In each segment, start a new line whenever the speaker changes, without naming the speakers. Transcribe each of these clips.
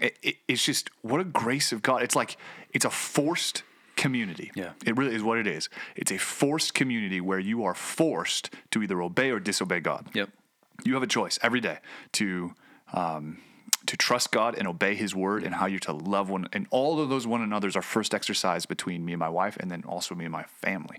it, it, it's just what a grace of God. It's like it's a forced community.
Yeah.
It really is what it is. It's a forced community where you are forced to either obey or disobey God.
Yep.
You have a choice every day to um, to trust God and obey His word, and how you're to love one. And all of those one another's are first exercised between me and my wife, and then also me and my family.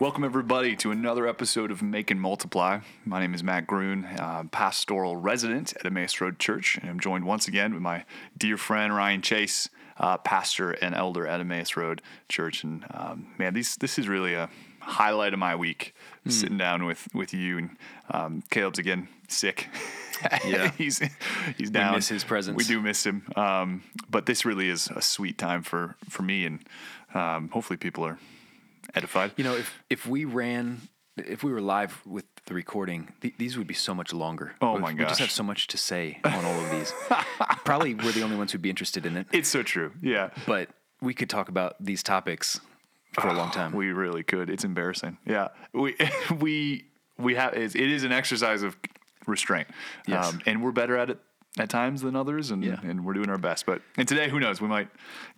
Welcome, everybody, to another episode of Make and Multiply. My name is Matt Gruen, uh, pastoral resident at Emmaus Road Church, and I'm joined once again with my dear friend Ryan Chase, uh, pastor and elder at Emmaus Road Church. And um, man, these, this is really a highlight of my week, sitting down with, with you. And um, Caleb's again sick.
Yeah.
he's he's down.
We miss his presence.
We do miss him. Um, but this really is a sweet time for for me, and um, hopefully people are edified.
You know, if if we ran, if we were live with the recording, th- these would be so much longer.
Oh
We-
my
We just have so much to say on all of these. Probably we're the only ones who'd be interested in it,
It's so true. Yeah.
but we could talk about these topics for a long time.
We really could. It's embarrassing. Yeah. We we we have it is an exercise of restraint.
Yes.
and we're better at it at times than others and,
Yeah.
and we're doing our best. But and today, who knows, we might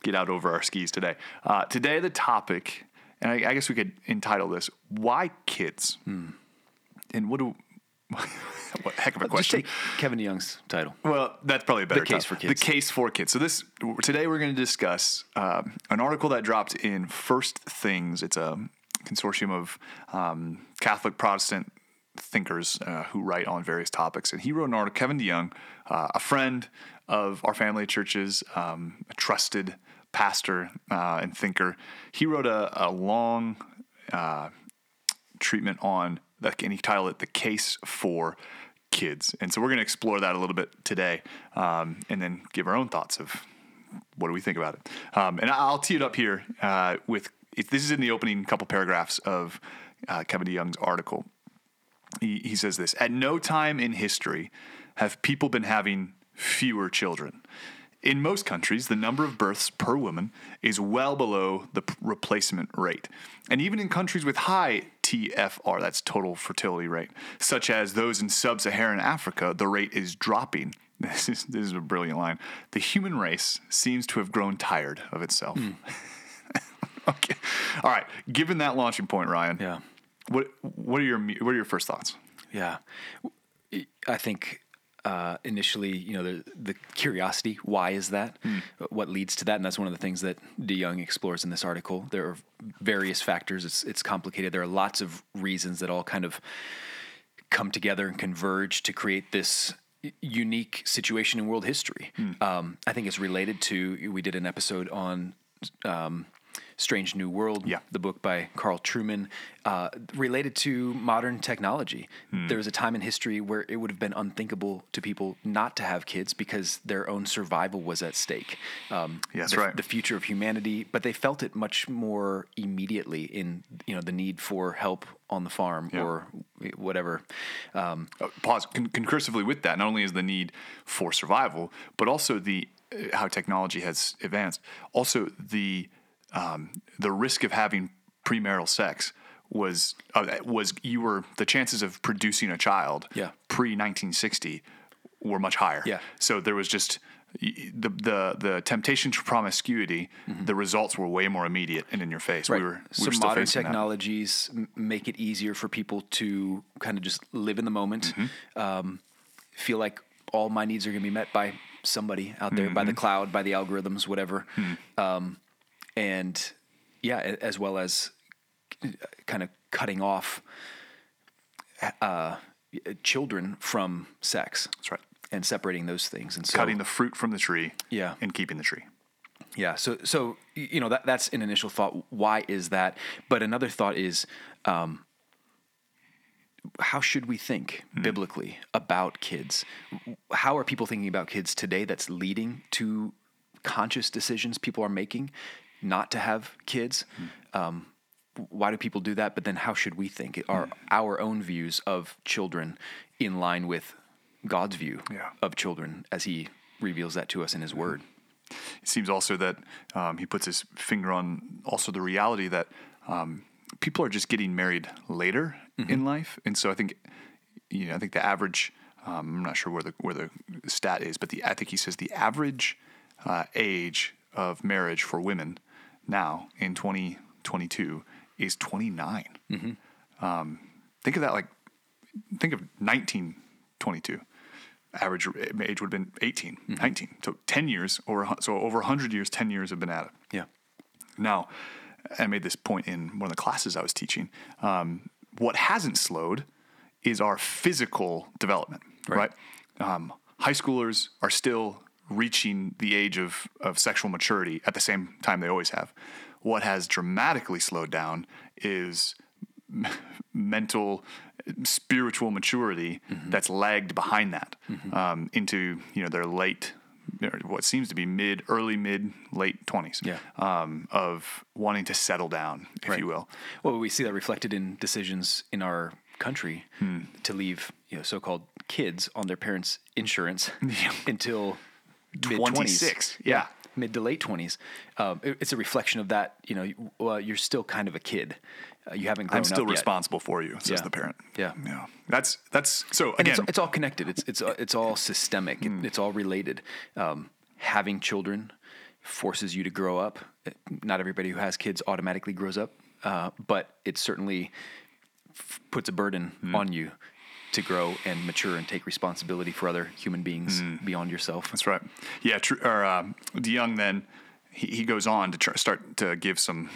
get out over our skis today. Uh, today the topic, and I, I guess we could entitle this Why Kids?
Hmm.
And what do what heck of a
Just
question.
take Kevin DeYoung's title.
Well, that's probably a better
case
title.
for kids.
The case for kids. So this today we're going to discuss um, an article that dropped in First Things. It's a consortium of um, Catholic Protestant thinkers uh, who write on various topics, and he wrote an article. Kevin DeYoung, uh, a friend of our family churches, um, a trusted pastor uh, and thinker, he wrote a, a long uh, treatment on that, and he titled it "The Case for Kids." And so we're going to explore that a little bit today, um, and then give our own thoughts of what do we think about it. Um, and I'll tee it up here uh, with this is in the opening couple paragraphs of uh, Kevin DeYoung's article. He, he says this: At no time in history have people been having fewer children. In most countries, the number of births per woman is well below the p- replacement rate. And even in countries with high TFR, that's total fertility rate, such as those in sub Saharan Africa, the rate is dropping. This is, this is a brilliant line. The human race seems to have grown tired of itself. Hmm. okay. All right. Given that launching point, Ryan,
Yeah.
what, what, are your, what are your first thoughts?
Yeah, I think uh, initially, you know, the the curiosity. Why is that? What leads to that? And that's one of the things that DeYoung explores in this article. There are various factors. It's it's complicated. There are lots of reasons that all kind of come together and converge to create this unique situation in world history. Um, I think it's related to. We did an episode on. Um, Strange New World,
Yeah.
the book by Carl Trueman, uh, related to modern technology.
Hmm.
There was a time in history where it would have been unthinkable to people not to have kids because their own survival was at stake. Um,
Yeah, that's
the,
right.
The future of humanity, but they felt it much more immediately in you know the need for help on the farm
Yeah.
or whatever. Um,
uh, pause con- concursively with that not only is the need for survival but also the uh, how technology has advanced also the um, the risk of having premarital sex was uh, was you were the chances of producing a child
Yeah.
pre 1960 were much higher
Yeah.
so there was just the the the temptation to promiscuity the results were way more immediate and in your face we were we
so
were
modern
facing that.
technologies make it easier for people to kind of just live in the moment,
Mm-hmm.
um, feel like all my needs are going to be met by somebody out there, by the
Mm-hmm.
cloud, by the algorithms, whatever,
Hmm.
um, and yeah, as well as kind of cutting off uh, children from sex.
that's right
And separating those things, and so
cutting the fruit from the tree
Yeah.
and keeping the tree
Yeah. So so you know that that's an initial thought. Why is that? But another thought is, um, how should we think biblically about kids? How are people thinking about kids today that's leading to conscious decisions people are making not to have kids? Um, why do people do that? But then how should we think? Are our own views of children in line with God's view
Yeah.
of children as He reveals that to us in His Word?
It seems also that um, he puts his finger on also the reality that um, people are just getting married later in life, and so I think you know I think the average um, I'm not sure where the where the stat is, but the I think he says the average uh, age of marriage for women now in 2022 is 29. Um, think of that like think of 1922 average age would have been 18 19 so 10 years or so over 100 years 10 years have been at it.
Yeah.
now i made this point in one of the classes i was teaching. Um, what hasn't slowed is our physical development right,
Right.
Um, high schoolers are still reaching the age of, of sexual maturity at the same time they always have what has dramatically slowed down is mental spiritual maturity that's lagged behind that um, into you know their late what seems to be mid early mid late 20s
Yeah.
um, of wanting to settle down if
Right.
you will
Well, we see that reflected in decisions in our country
Hmm.
to leave, you know, so-called kids on their parents' insurance until mid
26, yeah.
mid to late twenties. Um, it- it's a reflection of that. You know, well, you're still kind of a kid. Uh, you haven't grown
i'm still
up yet.
responsible for you says
Yeah.
the parent
Yeah.
yeah that's that's so again
it's, it's all connected. It's it's it's all systemic. It- it's all related. Um, having children forces you to grow up. Uh, Not everybody who has kids automatically grows up, uh, but it certainly f- puts a burden on you to grow and mature and take responsibility for other human beings beyond yourself.
That's right. Yeah, tr- or um, DeYoung then he, he goes on to tr- start to give some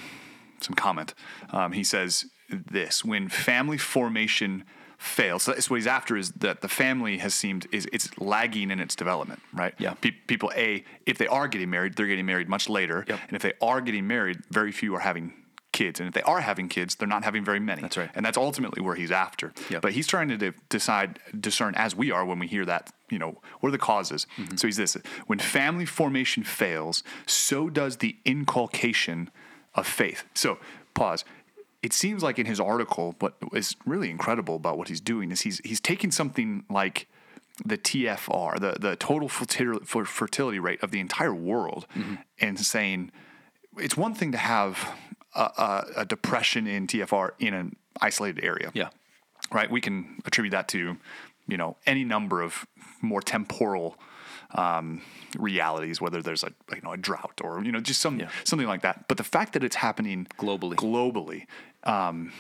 some comment. Um, he says this: when family formation fails, so that's what he's after is that the family has seemed is it's lagging in its development, right?
Yeah.
Pe- people a if they are getting married, they're getting married much later,
Yep.
and if they are getting married, very few are having kids, and if they are having kids, they're not having very many.
That's right.
and that's ultimately where he's after.
Yep.
But he's trying to de- decide, discern as we are when we hear that, you know, what are the causes? Mm-hmm. So he's this when family formation fails, so does the inculcation of faith. So, pause. It seems like in his article, what is really incredible about what he's doing is he's he's taking something like the TFR, the the total fertility, fertility rate of the entire world, mm-hmm. and saying it's one thing to have a, a, depression in TFR in an isolated area
Yeah.
right? We can attribute that to, you know, any number of more temporal um, realities, whether there's a you know a drought or you know just some something like that. But the fact that it's happening
Globally.
globally, um,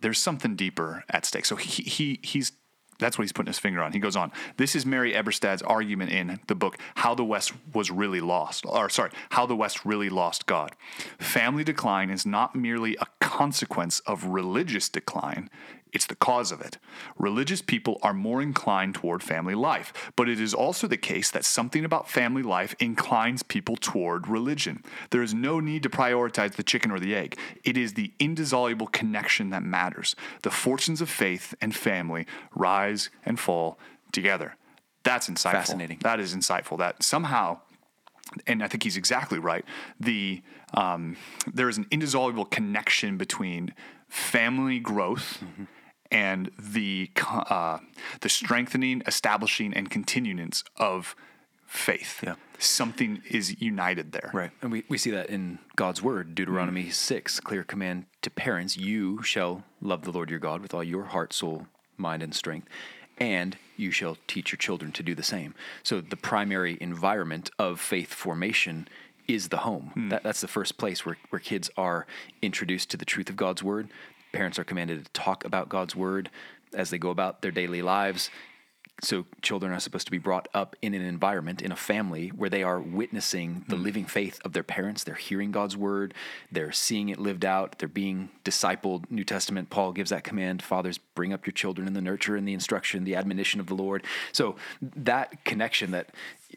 there's something deeper at stake. So he, he he's that's what he's putting his finger on. He goes on. This is Mary Eberstadt's argument in the book "How the West Was Really Lost," or sorry, "How the West Really Lost God." Family decline is not merely a consequence of religious decline; it's the cause of it. Religious people are more inclined toward family life, but it is also the case that something about family life inclines people toward religion. There is no need to prioritize the chicken or the egg. It is the indissoluble connection that matters. The fortunes of faith and family rise and fall together. That's insightful.
Fascinating.
That is insightful. That somehow and I think he's exactly right. The um, there is an indissoluble connection between family growth and the uh, the strengthening, establishing, and continuance of faith.
Yeah.
Something is united there.
Right. And we, we see that in God's word, Deuteronomy 6, clear command to parents you shall love the Lord your God with all your heart, soul, mind, and strength, and you shall teach your children to do the same. So the primary environment of faith formation is the home. That, that's the first place where, where kids are introduced to the truth of God's word. Parents are commanded to talk about God's word as they go about their daily lives. So children are supposed to be brought up in an environment in a family where they are witnessing the living faith of their parents. They're hearing god's word. They're seeing it lived out. They're being discipled. New testament paul gives that command fathers bring up your children in the nurture and the instruction the admonition of the lord. So that connection that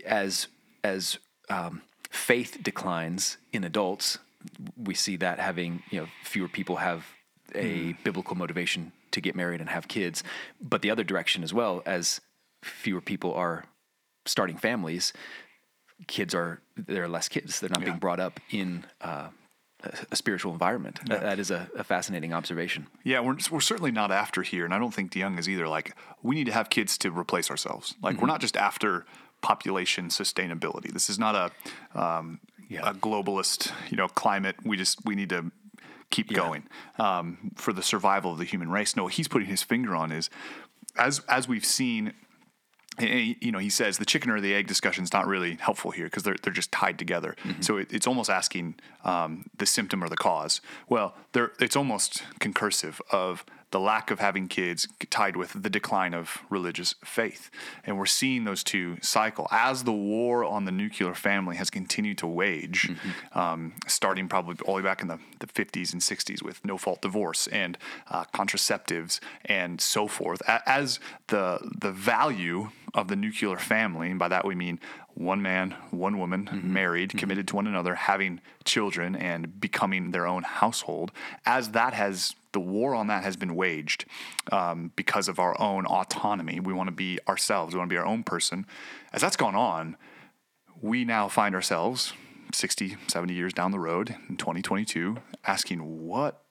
as as um, faith declines in adults we see that having you know fewer people have a biblical motivation to get married and have kids, but the other direction as well as fewer people are starting families, kids are there are less kids. They're not being brought up in uh, a, spiritual environment. That, that is a, a fascinating observation.
Yeah, we're, we're certainly not after here, and I don't think DeYoung is either. Like, we need to have kids to replace ourselves. Like,
Mm-hmm.
we're not just after population sustainability. This is not a um,
Yeah.
a globalist, you know, climate. We just we need to keep going um, for the survival of the human race. No, what he's putting his finger on is as as we've seen he- you know, he says the chicken or the egg discussion is not really helpful here because they're they're just tied together. So it, it's almost asking um, the symptom or the cause. Well, they're, it's almost concursive of the lack of having kids tied with the decline of religious faith, and we're seeing those two cycle. As the war on the nuclear family has continued to wage, um, starting probably all the way back in the, the 50s and 60s with no fault divorce and uh, contraceptives and so forth. As the the value of the nuclear family, and by that we mean one man, one woman, married, committed to one another, having children, and becoming their own household, as that has the war on that has been waged um, because of our own autonomy. We want to be ourselves. We want to be our own person. As that's gone on, we now find ourselves 60, 70 years down the road in 2022 asking, what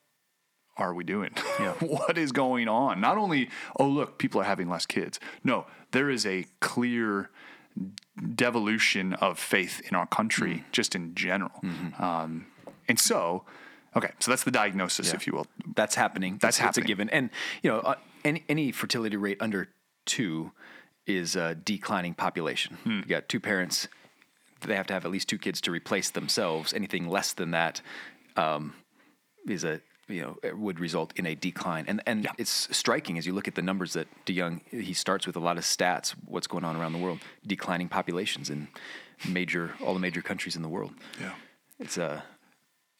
are we doing?
Yeah.
what is going on? Not only, oh, look, people are having less kids. No, there is a clear devolution of faith in our country,
Mm.
just in general.
Mm-hmm.
Um, and so, okay, so that's the diagnosis,
Yeah.
if you will.
That's happening.
That's
It's- It's a given. And you know, uh, any any fertility rate under two is a declining population.
Hmm.
You got two parents; they have to have at least two kids to replace themselves. Anything less than that um, is a you know it would result in a decline. And and it's striking as you look at the numbers that DeYoung he starts with a lot of stats. What's going on around the world? Declining populations in major all the major countries in the world.
Yeah.
It's a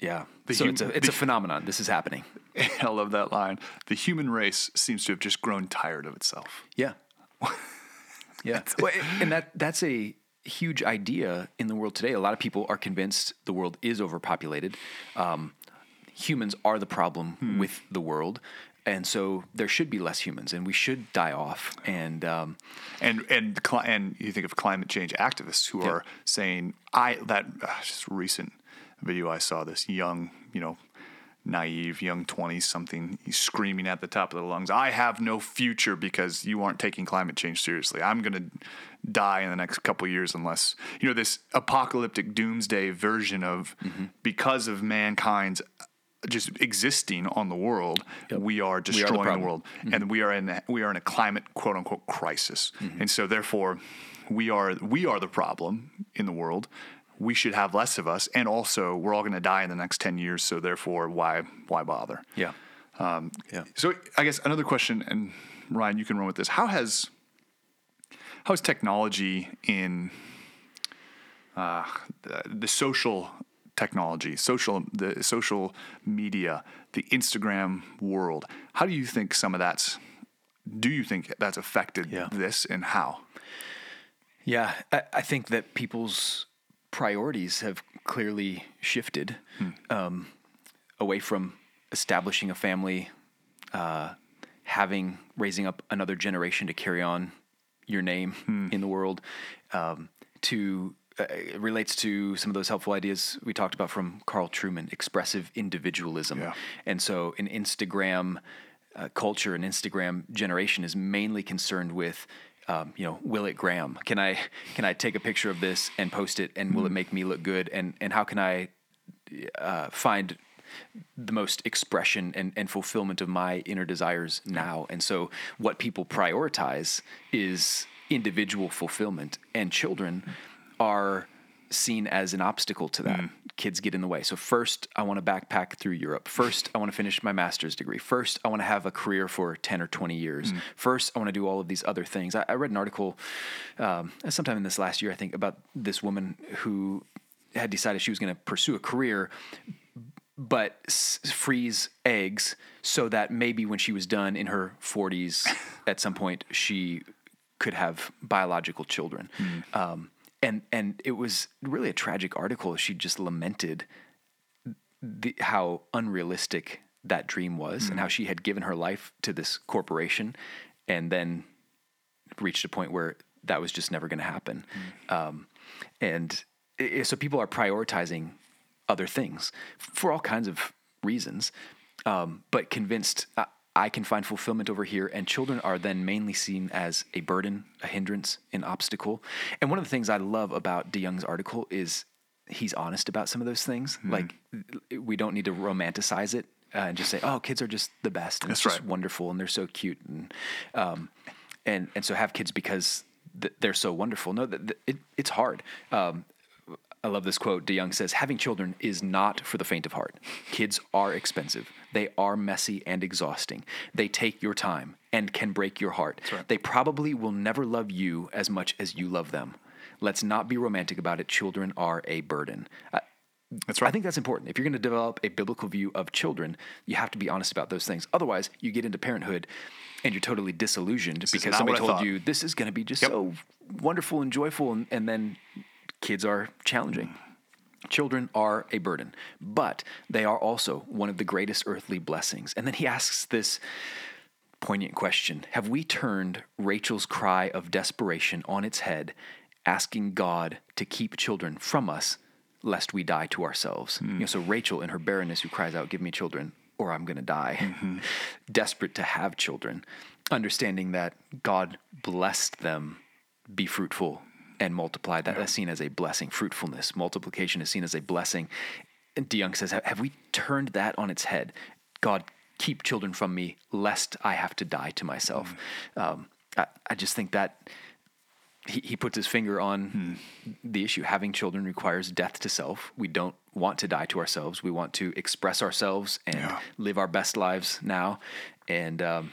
yeah.
The
so
hum-
it's a it's
the-
a phenomenon. This is happening.
I love that line. The human race seems to have just grown tired of itself.
Yeah. yeah. Well, and that that's a huge idea in the world today. A lot of people are convinced the world is overpopulated. Um, humans are the problem with the world. And so there should be less humans, and we should die off. And um,
and and cli- and you think of climate change activists who
Yeah.
are saying I that uh, just recent video I saw this young you know naive young 20 something he's screaming at the top of the lungs I have no future because you aren't taking climate change seriously. I'm going to die in the next couple of years unless you know this apocalyptic doomsday version of because of mankind's uh, just existing on the world we are destroying the,
problem.
world. And we are in we are in a climate quote unquote crisis and so therefore we are we are the problem in the world we should have less of us and also we're all going to die in the next 10 years so therefore why why bother
yeah, um, yeah.
so i guess another question and ryan you can run with this how has how has technology in uh, the, the social technology social the social media the instagram world how do you think some of that's do you think that's affected
Yeah.
this and how
Yeah, I, I think that people's priorities have clearly shifted um, away from establishing a family, uh, having raising up another generation to carry on your name in the world, um, to uh, it relates to some of those helpful ideas we talked about from Carl Trueman, expressive individualism,
Yeah.
and so an Instagram uh, culture, an Instagram generation is mainly concerned with, um, you know, will it gram? Can I can I take a picture of this and post it, and will it make me look good? And and how can I uh, find the most expression and, and fulfillment of my inner desires now? And so, what people prioritize is individual fulfillment, and children are seen as an obstacle to that. Kids get in the way. So, first, I want to backpack through Europe. First, I want to finish my master's degree. First, I want to have a career for 10 or 20 years. First, I want to do all of these other things. I, I read an article um, sometime in this last year, I think, about this woman who had decided she was going to pursue a career but s- freeze eggs so that maybe when she was done in her 40s at some point she could have biological children um, and and it was really a tragic article she just lamented the, how unrealistic that dream was and how she had given her life to this corporation and then reached a point where that was just never going to happen. Um, and i- so people are prioritizing other things for all kinds of reasons, um, but convinced uh, I can find fulfillment over here. And children are then mainly seen as a burden, a hindrance, an obstacle. And one of the things I love about DeYoung's article is he's honest about some of those things. Like we don't need to romanticize it. Uh, and just say, "Oh, kids are just the best, and it's
That's
just
right.
wonderful, and they're so cute, and um, and and so have kids because th- they're so wonderful." No, th- th- it, it's hard. Um, I love this quote. DeYoung says, "Having children is not for the faint of heart. Kids are expensive. They are messy and exhausting. They take your time and can break your heart. They probably will never love you as much as you love them. Let's not be romantic about it. Children are a burden." I,
That's right.
I think that's important. If you're going to develop a biblical view of children, you have to be honest about those things. Otherwise, you get into parenthood and you're totally disillusioned
is
because somebody told you this is going to be just
Yep.
so wonderful and joyful, and, and then kids are challenging. Children are a burden, but they are also one of the greatest earthly blessings. And then he asks this poignant question Have we turned Rachel's cry of desperation on its head, asking God to keep children from us, lest we die to ourselves? Hmm. You know, so Rachel, in her barrenness, who cries out, Give me children, or I'm going to die, mm-hmm. desperate to have children, understanding that God blessed them, be fruitful and multiply. That, That's seen as a blessing. Fruitfulness, multiplication is seen as a blessing. And DeYoung says, Have we turned that on its head? God, keep children from me, lest I have to die to myself. Um, I, I just think that he, he puts his finger on the issue. Having children requires death to self. We don't want to die to ourselves. We want to express ourselves and
Yeah.
live our best lives now. And um,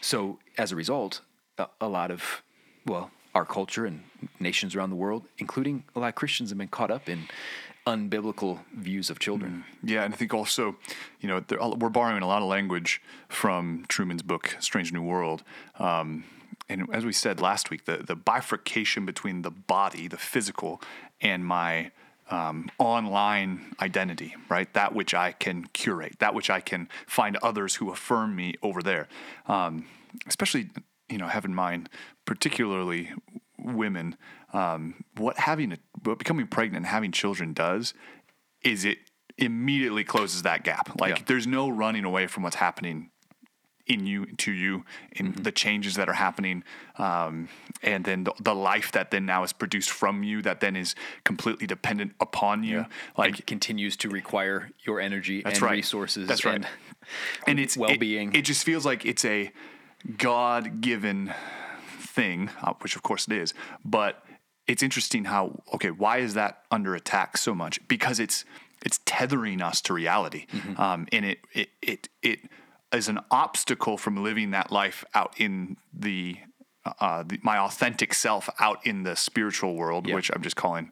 so, as a result, a, a lot of, well, our culture and nations around the world, including a lot of Christians, have been caught up in unbiblical views of children.
Yeah, and I think also, you know, we're borrowing a lot of language from Trueman's book *Strange New World*. Um, and as we said last week, the the bifurcation between the body, the physical, and my um, online identity, right? That which I can curate, that which I can find others who affirm me over there. Um, especially, you know, have in mind, particularly women. Um, what having a, what becoming pregnant and having children does is it immediately closes that gap. Like
Yeah.
there's no running away from what's happening in you to you in
Mm-hmm.
the changes that are happening um, and then the, the life that then now is produced from you that then is completely dependent upon you
Like
like
continues to require your energy
That's
and
right.
resources
That's right.
and,
and it's
well-being.
It, just feels like it's a God-given thing, uh, which of course it is. But it's interesting how okay, why is that under attack so much? Because it's it's tethering us to reality,
Mm-hmm.
um, and it it it it is an obstacle from living that life out in the. Uh, the, my authentic self out in the spiritual world,
Yeah.
which I'm just calling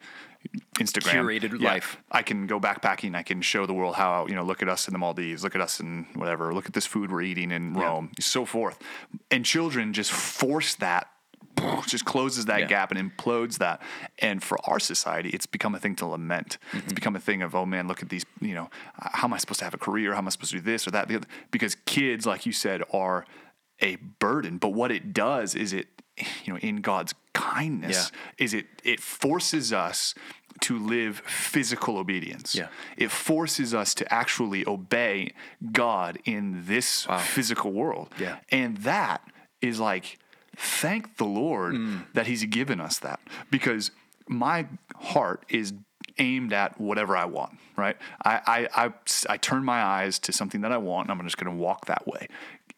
Instagram
Curated
Yeah.
life.
I can go backpacking. I can show the world how you know. Look at us in the Maldives. Look at us in whatever. Look at this food we're eating in Rome. So forth. And children just force that. Just closes that
Yeah.
gap and implodes that. And for our society, it's become a thing to lament. It's mm-hmm. become a thing of, oh man, look at these. You know, how am I supposed to have a career? How am I supposed to do this or that? Because kids, like you said, are a burden. But what it does is it, you know, in God's kindness, is it it forces us to live physical obedience.
Yeah.
It forces us to actually obey God in this physical world.
Yeah.
And that is like, thank the Lord
Mm.
that He's given us that. Because my heart is aimed at whatever I want, right? I, I, I, I turn my eyes to something that I want and I'm just going to walk that way.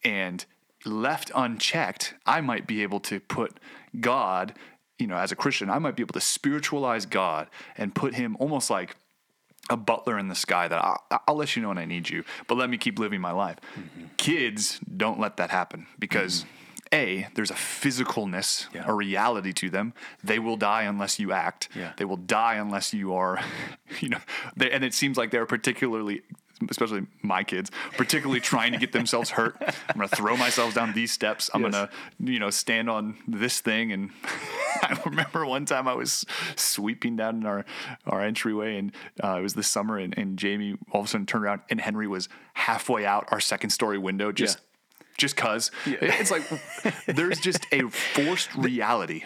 And left unchecked, I might be able to put God, you know, as a Christian, I might be able to spiritualize God and put Him almost like a butler in the sky that I'll, I'll let you know when I need you, but let me keep living my life. Kids don't let that happen because. A, there's a physicalness,
Yeah.
a reality to them. They will die unless you act.
Yeah.
They will die unless you are, you know, they, and it seems like they're particularly, especially my kids, particularly trying to get themselves hurt. I'm going to throw myself down these steps. I'm
Yes.
going to, you know, stand on this thing and I remember one time I was sweeping down in our, our entryway, and uh, it was this summer, and, and Jamie all of a sudden turned around, and Henry was halfway out our second story window, just
Yeah.
Just cause. It's like there's just a forced reality.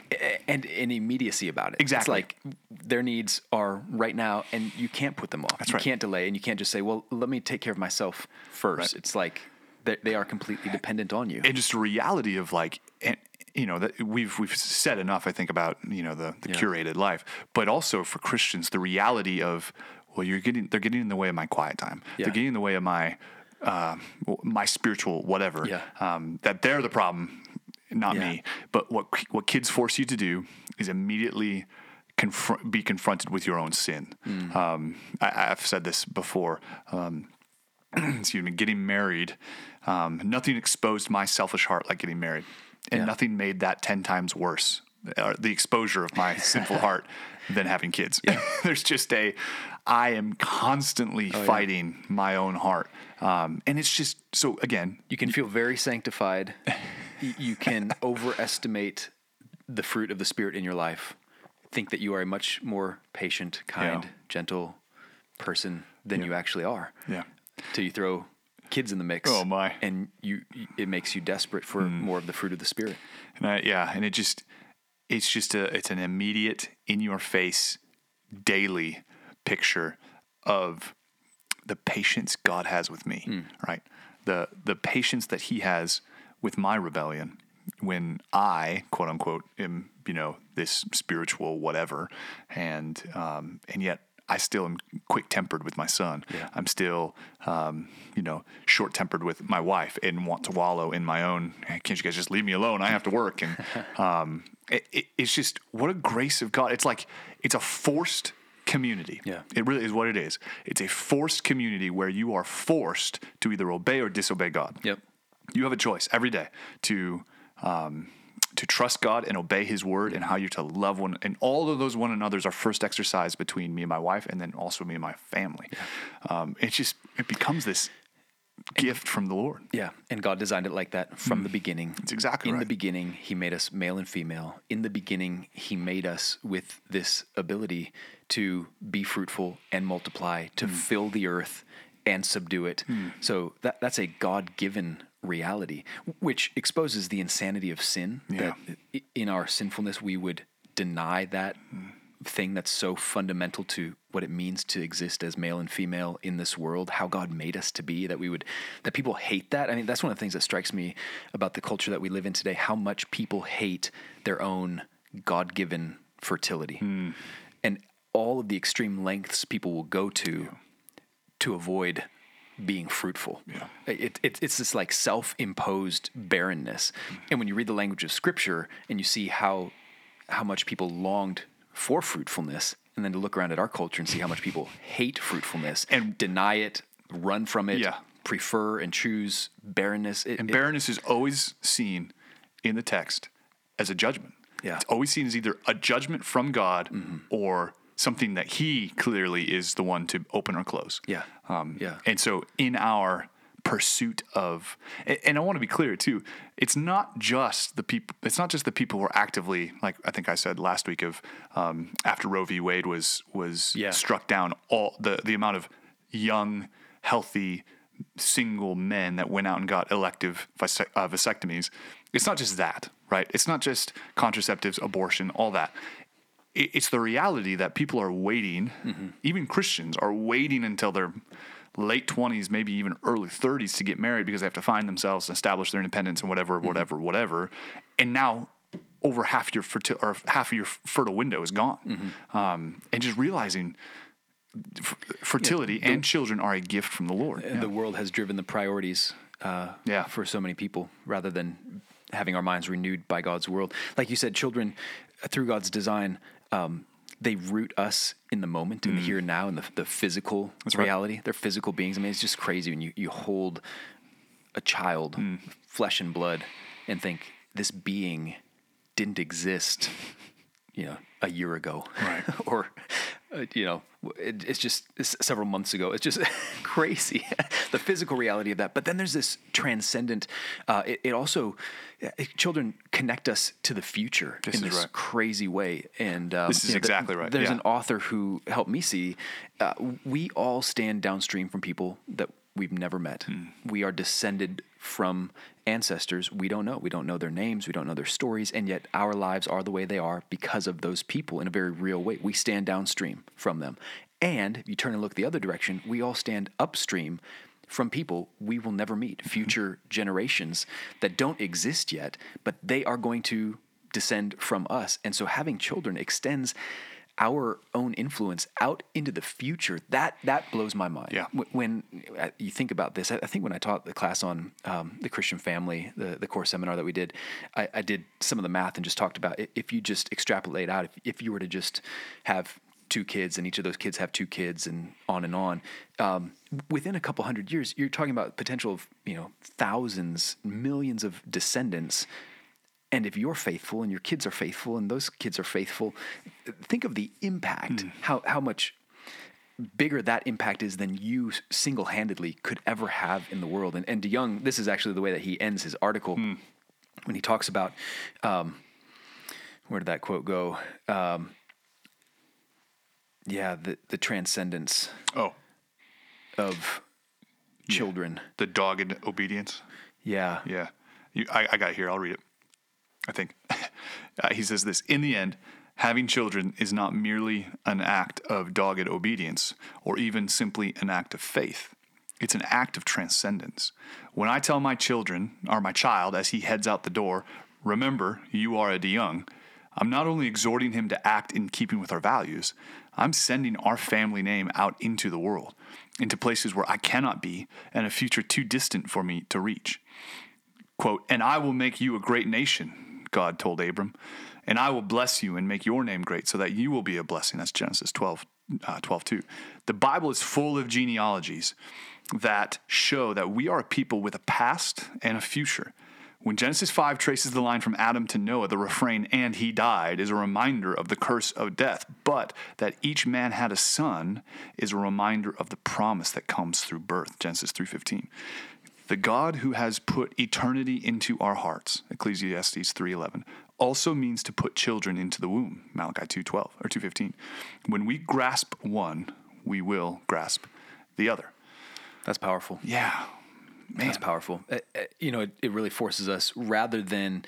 and an immediacy about it.
Exactly.
It's like their needs are right now, and you can't put them off. you
right.
can't delay, and you can't just say, "Well, let me take care of myself first. It's like they, they are completely dependent on you.
and just a reality of like and you know that we've we've said enough i think about you know the, the
Yeah.
curated life but also for christians the reality of well you're getting they're getting in the way of my quiet time
Yeah.
they're getting in the way of my uh, my spiritual whatever
Yeah.
um, that they're the problem not
Yeah.
me but what what kids force you to do is immediately confront be confronted with your own sin
Mm.
um, I, i've said this before um, excuse me, getting married, um, nothing exposed my selfish heart like getting married, and
Yeah.
nothing made that ten times worse. Uh, the exposure of my sinful heart than having kids. There's just a, I am constantly
Oh,
fighting my own heart, um, and it's just so again.
You can feel very sanctified. You can overestimate the fruit of the Spirit in your life. Think that you are a much more patient, kind,
Yeah.
gentle person than you actually are.
Yeah.
Till you throw kids in the mix.
Oh, my.
And you, it makes you desperate for more of the fruit of the Spirit.
And I, yeah, and it just it's just a it's an immediate in your face daily picture of the patience God has with me, right? The the patience that he has with my rebellion when I, quote unquote, am, you know, this spiritual whatever and um and yet I still am quick tempered with my son.
Yeah.
I'm still, um, you know, short tempered with my wife and want to wallow in my own. "Hey, Can't you guys just leave me alone? I have to work. And um, it, it, it's just what a grace of God. It's like it's a forced community.
Yeah.
it really is what it is. It's a forced community where you are forced to either obey or disobey God.
Yep.
You have a choice every day to um, to trust God and obey His word, and how you're to love one. And all of those one another's are first exercise between me and my wife, and then also me and my family. Um, it just it becomes this gift from the Lord.
Yeah, and God designed it like that from the hmm. beginning.
It's exactly
In the beginning, He made us male and female. In the beginning, He made us with this ability to be fruitful and multiply, to
Hmm.
fill the earth and subdue it. Hmm. So that that's a God given reality, which exposes the insanity of sin. That in our sinfulness, we would deny that hmm. Thing that's so fundamental to what it means to exist as male and female in this world, how God made us to be, that we would, that people hate that. I mean, that's one of the things that strikes me about the culture that we live in today, how much people hate their own God given fertility. Hmm. And all of the extreme lengths people will go to to avoid being fruitful.
Yeah.
It, it, it's this like self imposed barrenness. Hmm. And when you read the language of scripture and you see how, how much people longed for fruitfulness, and then to look around at our culture and see how much people hate fruitfulness and deny it, run from it,
Yeah.
prefer and choose barrenness. It,
And
it-
barrenness is always seen in the text as a judgment.
Yeah.
It's always seen as either a judgment from God or something that He clearly is the one to open or close.
Yeah.
Um,
Yeah.
And so in our pursuit of, and, I want to be clear too, it's not just the people, it's not just the people who are actively, like I think I said last week of um, after Roe v. Wade was, was
Yeah.
struck down, all the, the amount of young, healthy, single men that went out and got elective uh, vasectomies. It's not just that, right? It's not just contraceptives, abortion, all that. It- It's the reality that people are waiting, even Christians are waiting until their late 20s, maybe even early 30s to get married because they have to find themselves and establish their independence and whatever, whatever, whatever. And now over half your fertile or half of your fertile window is gone. Um, and just realizing f- fertility and children are a gift from the Lord.
the world has driven the priorities uh,
Yeah.
for so many people rather than having our minds renewed by God's world. Like you said, children, uh, through God's design, um, they root us in the moment, in the here and now, in the, the physical
Mm. right.
reality. They're physical beings. I mean, it's just crazy when you, you hold a child,
Mm.
flesh and blood, and think this being didn't exist, you know, a year ago,
Right.
or uh, you know, it, it's just it's several months ago. It's just crazy, the physical reality of that. But then there's this transcendent. Uh, it, it, also, it, children connect us to the future
this
in this
right.
crazy way. And um,
this is
you know,
exactly right.
There's
yeah.
an author who helped me see. Uh, we all stand downstream from people that we've never met.
Hmm.
We are descended from ancestors we don't know. We don't know their names, we don't know their stories, and yet our lives are the way they are because of those people in a very real way. We stand downstream from them. And if you turn and look the other direction, we all stand upstream from people we will never meet,
Mm-hmm.
future generations that don't exist yet, but they are going to descend from us. And so having children extends our own influence out into the future that that blows my mind
Yeah.
When uh, you think about this i I think when i taught the class on um, the christian family the, the core seminar that we did I, I did some of the math and just talked about if you just extrapolate out if, if you were to just have two kids and each of those kids have two kids and on and on um, within a couple hundred years you're talking about potential of you know thousands millions of descendants and if you're faithful and your kids are faithful and those kids are faithful, think of the impact, how, how much bigger that impact is than you single handedly could ever have in the world. And, and DeYoung, this is actually the way that he ends his article when he talks about um, where did that quote go? Um, yeah, the, the transcendence
oh,
of children.
the dogged obedience.
Yeah.
Yeah. You, I, I got it here. I'll read it. I think. uh, he says this In the end, having children is not merely an act of dogged obedience or even simply an act of faith. It's an act of transcendence. When I tell my children, or my child as he heads out the door, remember, you are a DeYoung, I'm not only exhorting him to act in keeping with our values, I'm sending our family name out into the world, into places where I cannot be and a future too distant for me to reach. Quote, and I will make you a great nation, God told Abram, and I will bless you and make your name great so that you will be a blessing. That's Genesis 12, uh, 12 2. The Bible is full of genealogies that show that we are a people with a past and a future. When Genesis 5 traces the line from Adam to Noah, the refrain, and he died, is a reminder of the curse of death. But that each man had a son is a reminder of the promise that comes through birth. Genesis 3.15. The God who has put eternity into our hearts, Ecclesiastes 3:11, also means to put children into the womb, Malachi 2:12 or 2:15. When we grasp one, we will grasp the other.
That's powerful.
Yeah. Man.
That's powerful. Uh, uh, you know, it, it really forces us rather than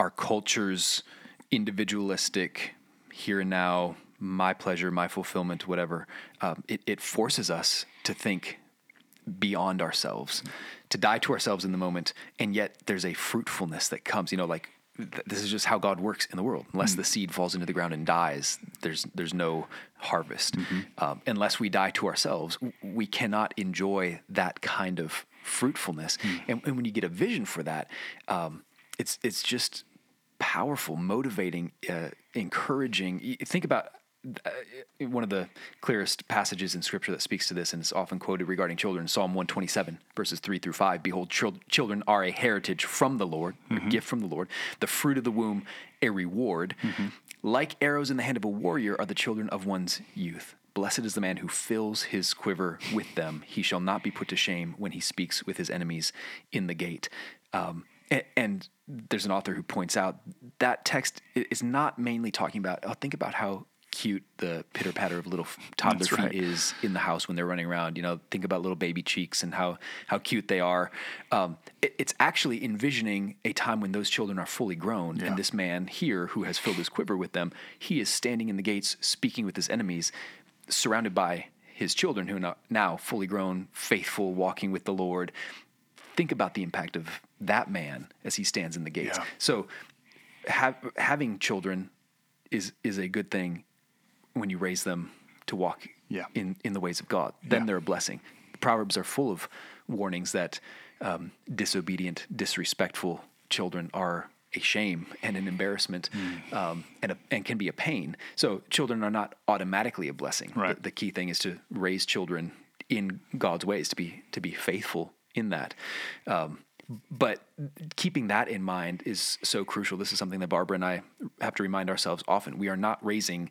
our culture's individualistic, here and now, my pleasure, my fulfillment, whatever. Um, it, it forces us to think beyond ourselves, to die to ourselves in the moment, and yet there's a fruitfulness that comes. You know, like th- this is just how God works in the world. Unless the seed falls into the ground and dies, there's there's no harvest. Um, unless we die to ourselves, we cannot enjoy that kind of fruitfulness. And, and when you get a vision for that, um, it's it's just powerful, motivating, uh, encouraging. Think about Uh, one of the clearest passages in Scripture that speaks to this, and is often quoted regarding children. Psalm one twenty seven, verses three through five. Behold, children are a heritage from the Lord, a mm-hmm. gift from the Lord. The fruit of the womb, a reward. Mm-hmm. Like arrows in the hand of a warrior are the children of one's youth. Blessed is the man who fills his quiver with them. He shall not be put to shame when he speaks with his enemies in the gate. Um, and there's an author who points out that text is not mainly talking about, oh, think about how cute the pitter patter of little toddler
That's
feet
right.
is in the house when they're running around. You know, think about little baby cheeks and how, how cute they are. Um, it- it's actually envisioning a time when those children are fully grown.
Yeah.
And this man here who has filled his quiver with them, he is standing in the gates speaking with his enemies, surrounded by his children who are now- now fully grown, faithful, walking with the Lord. Think about the impact of that man as he stands in the gates.
Yeah.
So, have, having children is is a good thing when you raise them to walk
Yeah.
in in the ways of God. Then
Yeah.
they're a blessing. Proverbs are full of warnings that um, disobedient, disrespectful children are a shame and an embarrassment,
Hmm.
um, and a, and can be a pain. So children are not automatically a blessing.
Right.
The, the key thing is to raise children in God's ways to be to be faithful in that. Um, but keeping that in mind is so crucial. This is something that Barbara and I have to remind ourselves often. We are not raising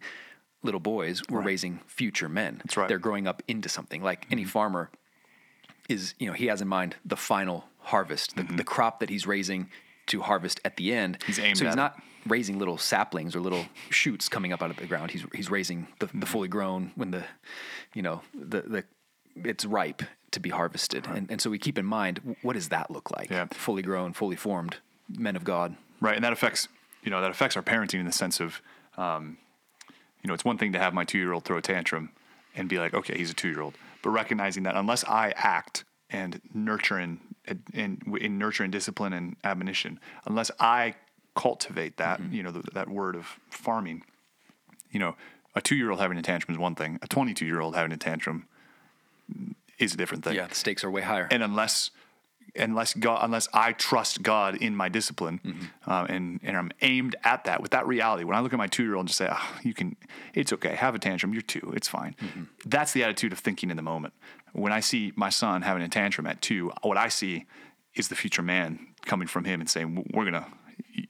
little boys, we're raising future men.
That's right. Mm-hmm.
They're growing up into something. Like any farmer is, you know, he has in mind the final harvest, the, the crop that he's raising to harvest at the end.
Mm-hmm. He's aimed
so he's not raising little saplings or little shoots coming up out of the ground. He's he's raising the,
Mm-hmm.
the fully grown when the, you know, the the it's ripe to be harvested. And and so we keep in mind what does that look like?
Yeah.
Fully grown, fully formed men of God.
Right, and that affects you know that affects our parenting in the sense of, um, you know, it's one thing to have my two year old throw a tantrum and be like, okay, he's a two year old, but recognizing that unless I act and nurture and in, in nurture and discipline and admonition, unless I cultivate that, mm-hmm. you know, the, that word of farming, you know, a two year old having a tantrum is one thing, a twenty two year old having a tantrum is a different thing.
Yeah, the stakes are way higher.
and unless unless God, unless I trust God in my discipline,
Mm-hmm.
uh, and and I'm aimed at that with that reality. When I look at my two year old and just say, oh, "You can, it's okay, have a tantrum. You're two, it's fine."
Mm-hmm.
That's the attitude of thinking in the moment. When I see my son having a tantrum at two, what I see is the future man coming from him and saying, "We're gonna."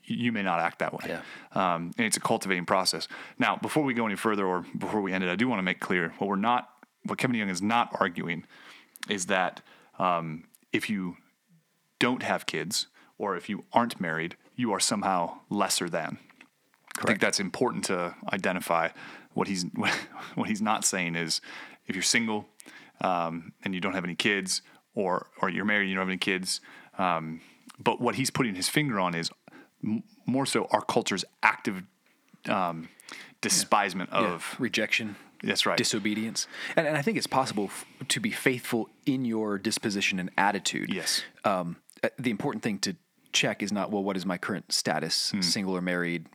You may not act that way.
Yeah.
Um, and it's a cultivating process. Now, before we go any further or before we end it, I do want to make clear what we're not, what Kevin DeYoung is not arguing is that um, if you don't have kids or if you aren't married, you are somehow lesser than. I think that's important to identify. What he's what he's not saying is, if you're single um, and you don't have any kids, or or you're married and you don't have any kids, um, but what he's putting his finger on is m- more so our culture's active um, despisement of.
rejection.
That's right.
Disobedience, and, and I think it's possible f- to be faithful in your disposition and attitude.
Yes.
Um, the important thing to check is not well, what is my current status,
Hmm.
single or married,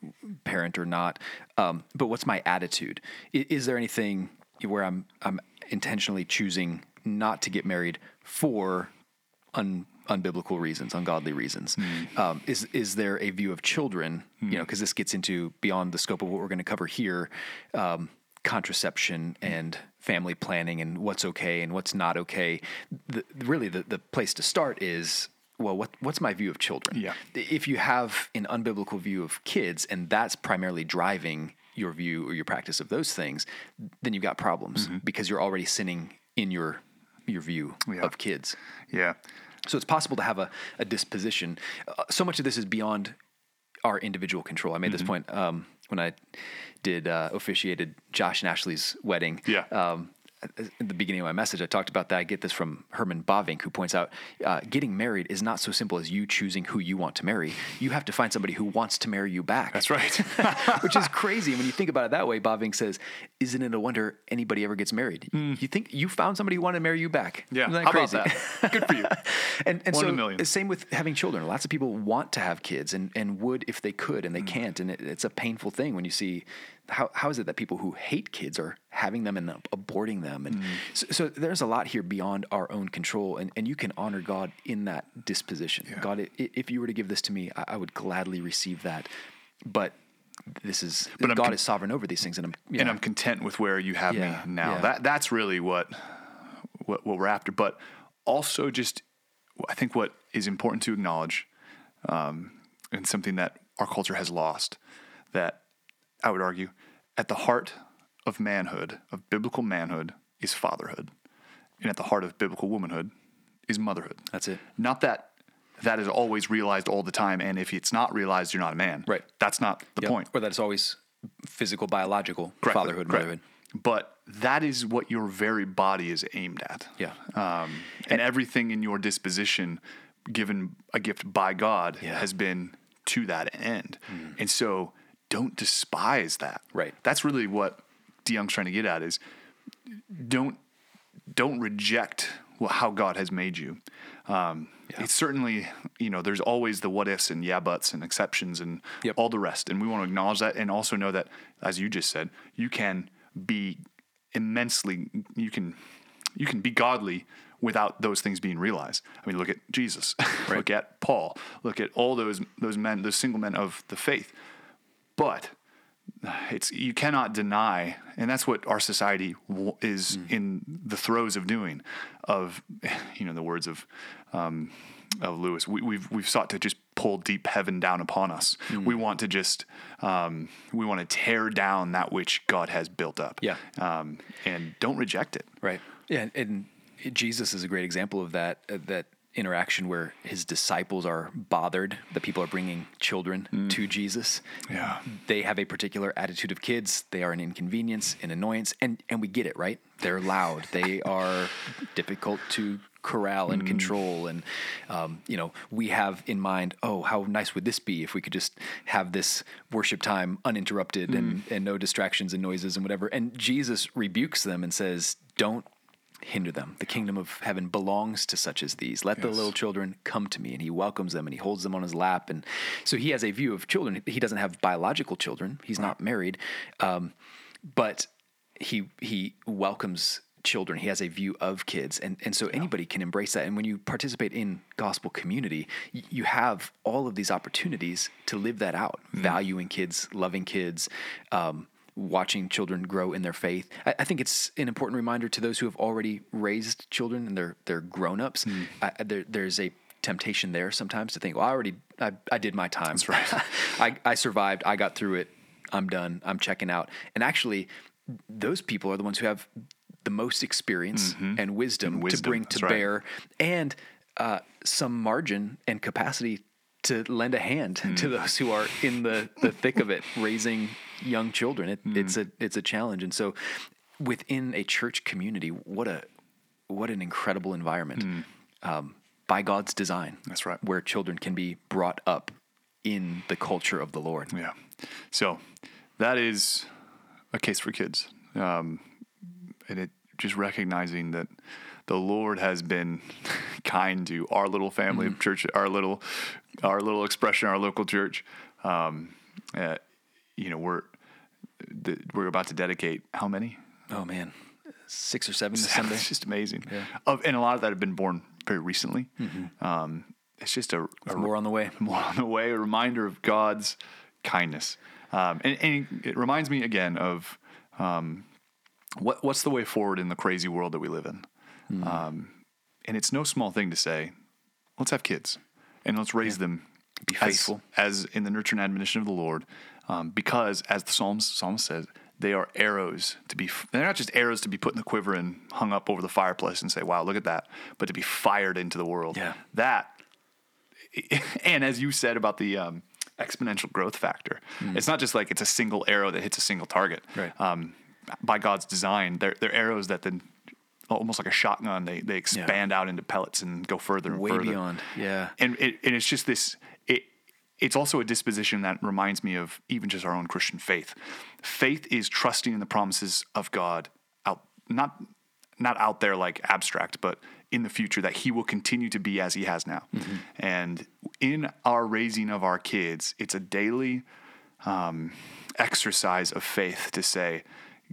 parent or not, um, but what's my attitude? Is, is there anything where I'm I'm intentionally choosing not to get married for un, unbiblical reasons, ungodly reasons?
Hmm.
Um, is is there a view of children? You know, because this gets into beyond the scope of what we're going to cover here. Um, contraception and family planning and what's okay and what's not okay. The, really, the, the place to start is well, what what's my view of children?
Yeah.
If you have an unbiblical view of kids and that's primarily driving your view or your practice of those things, then you've got problems because you're already sinning in your your view
Yeah.
of kids.
Yeah.
So it's possible to have a, a disposition. Uh, so much of this is beyond our individual control. I made
Mm-hmm.
this point um, when I did uh, officiated Josh and Ashley's wedding.
Yeah.
Um, at the beginning of my message, I talked about that. I get this from Herman Bavinck, who points out uh, getting married is not so simple as you choosing who you want to marry. You have to find somebody who wants to marry you back.
That's right.
Which is crazy when you think about it that way. Bavinck says, "Isn't it a wonder anybody ever gets married? You think you found somebody who wanted to marry you back?
Yeah.
Isn't that
How about that? Good for you.
and and
One in
so
a million.
same with having children. Lots of people want to have kids and, and would if they could and they
Mm.
can't. And it, it's a painful thing when you see how how is it that people who hate kids are having them and aborting them. And
Mm.
so, so there's a lot here beyond our own control. And, and you can honor God in that disposition. God, if you were to give this to me, I, I would gladly receive that. But this is
But
God
con-
is sovereign over these things, and I'm yeah,
and I'm content with where you have
Yeah,
me now.
yeah.
That that's really what, what what we're after. But also, just I think what is important to acknowledge, um, and something that our culture has lost, that I would argue, at the heart of manhood, of biblical manhood, is fatherhood, and at the heart of biblical womanhood is motherhood.
That's it.
Not that that is always realized all the time, and if it's not realized, you're not a man.
Right.
That's not the
Yep.
point.
or that it's always physical, biological
Correctly,
fatherhood,
correct.
motherhood.
But that is what your very body is aimed at.
Yeah.
Um, and everything in your disposition, given a gift by God,
Yeah.
has been to that end. And so don't despise that.
Right.
That's really what DeYoung's trying to get at is don't don't reject how God has made you. Um, It's certainly, you know, there's always the what ifs and yeah buts and exceptions and
Yep.
all the rest. And we want to acknowledge that and also know that, as you just said, you can be immensely, you can, you can be godly without those things being realized. I mean, look at Jesus, look at Paul, look at all those those men, those single men of the faith. But it's you cannot deny, and that's what our society is in the throes of doing. Of you know the words of um, of Lewis, we, we've we've sought to just pull deep heaven down upon us. We want to just um, we want to tear down that which God has built up.
Yeah.
Um, and don't reject it.
Right. Yeah, and, and Jesus is a great example of that. Uh, that interaction where his disciples are bothered that people are bringing children mm. to Jesus.
Yeah.
They have a particular attitude of kids. They are an inconvenience, an annoyance, and and we get it, right? They're loud. They are difficult to corral and mm. control. And um, you know, we have in mind, oh, how nice would this be if we could just have this worship time uninterrupted and mm. and no distractions and noises and whatever. And Jesus rebukes them and says, don't hinder them. The kingdom of heaven belongs to such as these. Let the little children come to me. And he welcomes them and he holds them on his lap. And so he has a view of children. He doesn't have biological children, he's not married. Um, but he, he welcomes children. He has a view of kids. And, and so anybody can embrace that. And when you participate in gospel community, you have all of these opportunities to live that out, valuing kids, loving kids, um, watching children grow in their faith. I, I think it's an important reminder to those who have already raised children and they're they're grown ups. I- there, there's a temptation there sometimes to think, well, I already I, I did my time. That's
right.
I, I survived. I got through it. I'm done. I'm checking out. And actually, those people are the ones who have the most experience and wisdom, to
wisdom,
bring
that's
to
right.
bear, and uh, some margin and capacity to lend a hand
Mm.
to those who are in the, the thick of it, raising young children. It,
Mm.
It's a it's a challenge, and so within a church community, what a what an incredible environment um, by God's design.
Mm. That's right.
where children can be brought up in the culture of the Lord.
Yeah. So that is a case for kids. Um, and it just recognizing that the Lord has been kind to our little family of church, our little, our little expression, our local church. Um, uh, you know, we're, the, we're about to dedicate how many?
Oh man, six or seven this Sunday.
It's just amazing. Of, and a lot of that have been born very recently. Um, it's just a, a
More on the way.
more on the way, a reminder of God's kindness. Um, and, and it reminds me again of um, what, what's the way forward in the crazy world that we live in. Um, and it's no small thing to say, let's have kids and let's raise them
Be faithful.
as, in the nurture and admonition of the Lord. Um, because as the Psalms, psalmist says, they are arrows to be, they're not just arrows to be put in the quiver and hung up over the fireplace and say, wow, look at that, but to be fired into the world.
Yeah.
That and as you said about the um, exponential growth factor, it's not just like it's a single arrow that hits a single target.
Mm. Right.
Um, by God's design, they're, they're arrows that then, almost like a shotgun, they they expand out into pellets and go further and
Way
further.
beyond. Yeah.
And it, and it's just this. It it's also a disposition that reminds me of even just our own Christian faith. Faith is trusting in the promises of God out not not out there like abstract, but in the future that He will continue to be as He has now. And in our raising of our kids, it's a daily um, exercise of faith to say,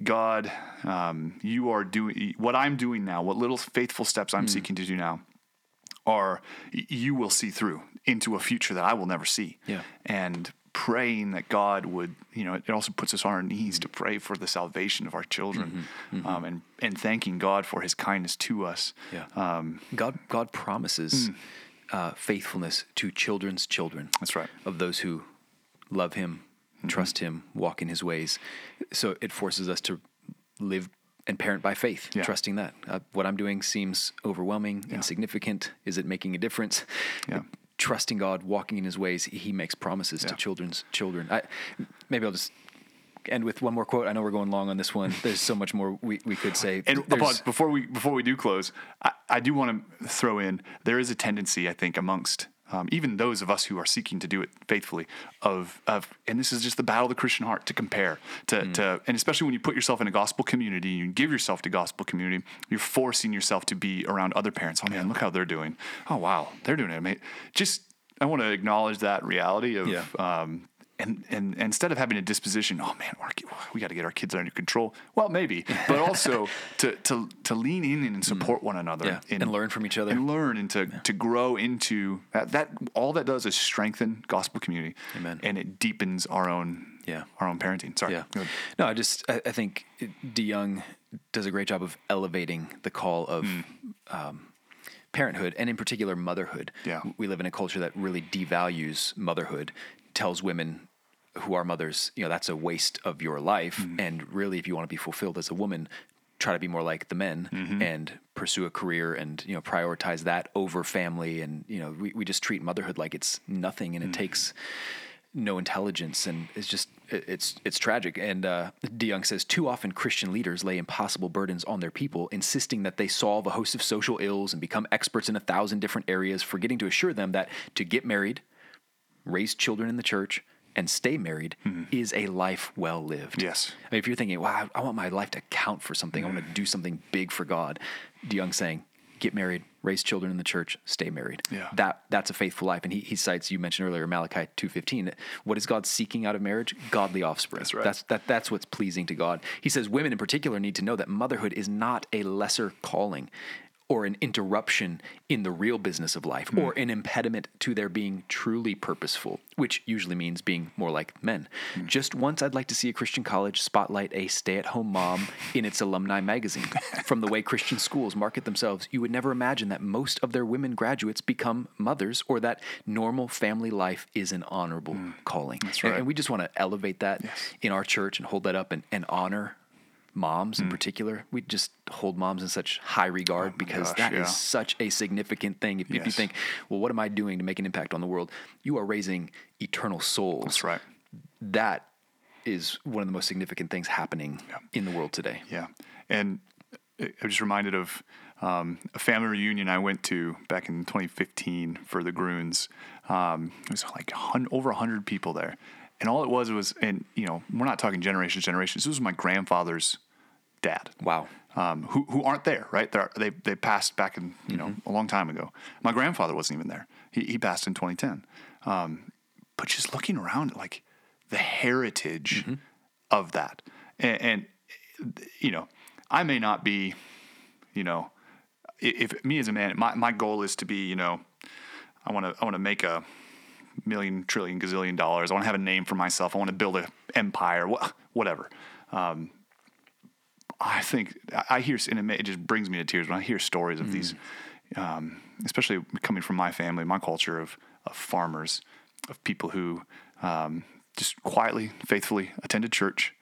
God, um, you are doing what I'm doing now, what little faithful steps I'm seeking to do now are you will see through into a future that I will never see.
Yeah.
And praying that God would, you know, it also puts us on our knees to pray for the salvation of our children, Um, and and thanking God for His kindness to us.
Yeah.
Um,
God God promises uh, faithfulness to children's children.
That's right.
Of those who love Him, trust Him, walk in His ways. So it forces us to live and parent by faith,
Yeah.
trusting that uh, what I'm doing seems overwhelming, insignificant. Is it making a difference?
Yeah.
Trusting God, walking in His ways, He makes promises to children's children. I, maybe I'll just. end with one more quote. I know we're going long on this one. There's so much more we, we could say.
And
There's-
before we before we do close, I, I do want to throw in there is a tendency I think amongst um, even those of us who are seeking to do it faithfully of of and this is just the battle of the Christian heart to compare to
Mm.
to and especially when you put yourself in a gospel community you give yourself to gospel community you're forcing yourself to be around other parents. Oh man, look how they're doing. Oh wow, they're doing it. Mate. Just I want to acknowledge that reality of
Yeah.
um, and, and and instead of having a disposition, oh man, we got to get our kids under control. Well, maybe, but also to to to lean in and support one another,
Mm. Yeah,
in-
and learn from each other.
and learn and to to grow into that. That all that does is strengthen gospel community,
Amen.
and it deepens our own
Yeah.
our own parenting. Sorry,
Yeah. No, I just I, I think DeYoung does a great job of elevating the call of
Hmm.
um, parenthood and in particular motherhood.
Yeah.
We live in a culture that really devalues motherhood, tells women who are mothers, you know, that's a waste of your life.
Mm-hmm.
And really, if you want to be fulfilled as a woman, try to be more like the men
Mm-hmm.
and pursue a career and, you know, prioritize that over family. And, you know, we, we just treat motherhood like it's nothing and it
Mm.
takes no intelligence and it's just it's it's tragic and uh, DeYoung says too often Christian leaders lay impossible burdens on their people insisting that they solve a host of social ills and become experts in a thousand different areas forgetting to assure them that to get married raise children in the church and stay married hmm. is a life well lived.
Yes.
I mean, if you're thinking wow I want my life to count for something. I want to hmm. do something big for God. DeYoung saying get married raise children in the church stay married.
Yeah.
that that's a faithful life. And he, he cites you mentioned earlier malachi 2.15 what is god seeking out of marriage? Godly offspring.
That's right.
that's that, that's what's pleasing to god. He says women in particular need to know that motherhood is not a lesser calling or an interruption in the real business of life or mm. an impediment to their being truly purposeful which usually means being more like men. Mm. Just once i'd like to see a christian college spotlight a stay-at-home mom in its alumni magazine. From the way christian schools market themselves you would never imagine that most of their women graduates become mothers or that normal family life is an honorable mm. calling.
That's
And- and we just want to elevate that
Yes.
in our church and hold that up and, and honor moms
Hmm.
in particular. We just hold moms in such high regard because
gosh,
that is
yeah.
such a significant thing. If, if you think, well, what am I doing to make an impact on the world? You are raising eternal souls.
That's right.
That is one of the most significant things happening in the world today.
Yeah. And I was reminded of um, a family reunion I went to back in 2015 for the Groons. Um, it was like over 100 people there. And all it was was, and you know, we're not talking generations, generations. This was my grandfather's dad.
Wow.
Um, who, who aren't there, right? They're, they they passed back in you know a long time ago. My grandfather wasn't even there. He, he passed in 2010. Um, but just looking around at like the heritage of that, and, and you know, I may not be, you know, i- if me as a man, my, my goal is to be, you know, I want to I want to make a million trillion gazillion dollars. I want to have a name for myself. I want to build an empire, wha- whatever. Um, I think I hear, and it, just brings me to tears when I hear stories of these, um, especially coming from my family, my culture of, of farmers, of people who um, just quietly, faithfully attended church,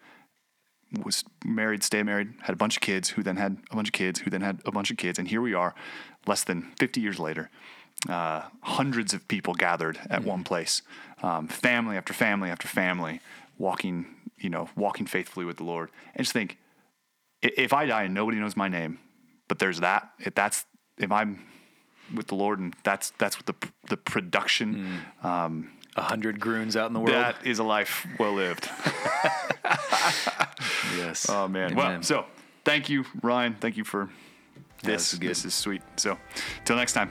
was married, stay married, had a bunch of kids, who then had a bunch of kids, who then had a bunch of kids, and here we are, less than 50 years later, uh, hundreds of people gathered at one place, um, family after family after family, walking, you know, walking faithfully with the Lord, and just think, if I die and nobody knows my name, but there's that, if that's if I'm with the Lord and that's that's what the the production
A hundred groons out in the world.
that is a life well lived.
yes.
Oh man.
Amen.
Well, so thank you, Ryan. Thank you for this.
this is.
This is sweet. So, till next time.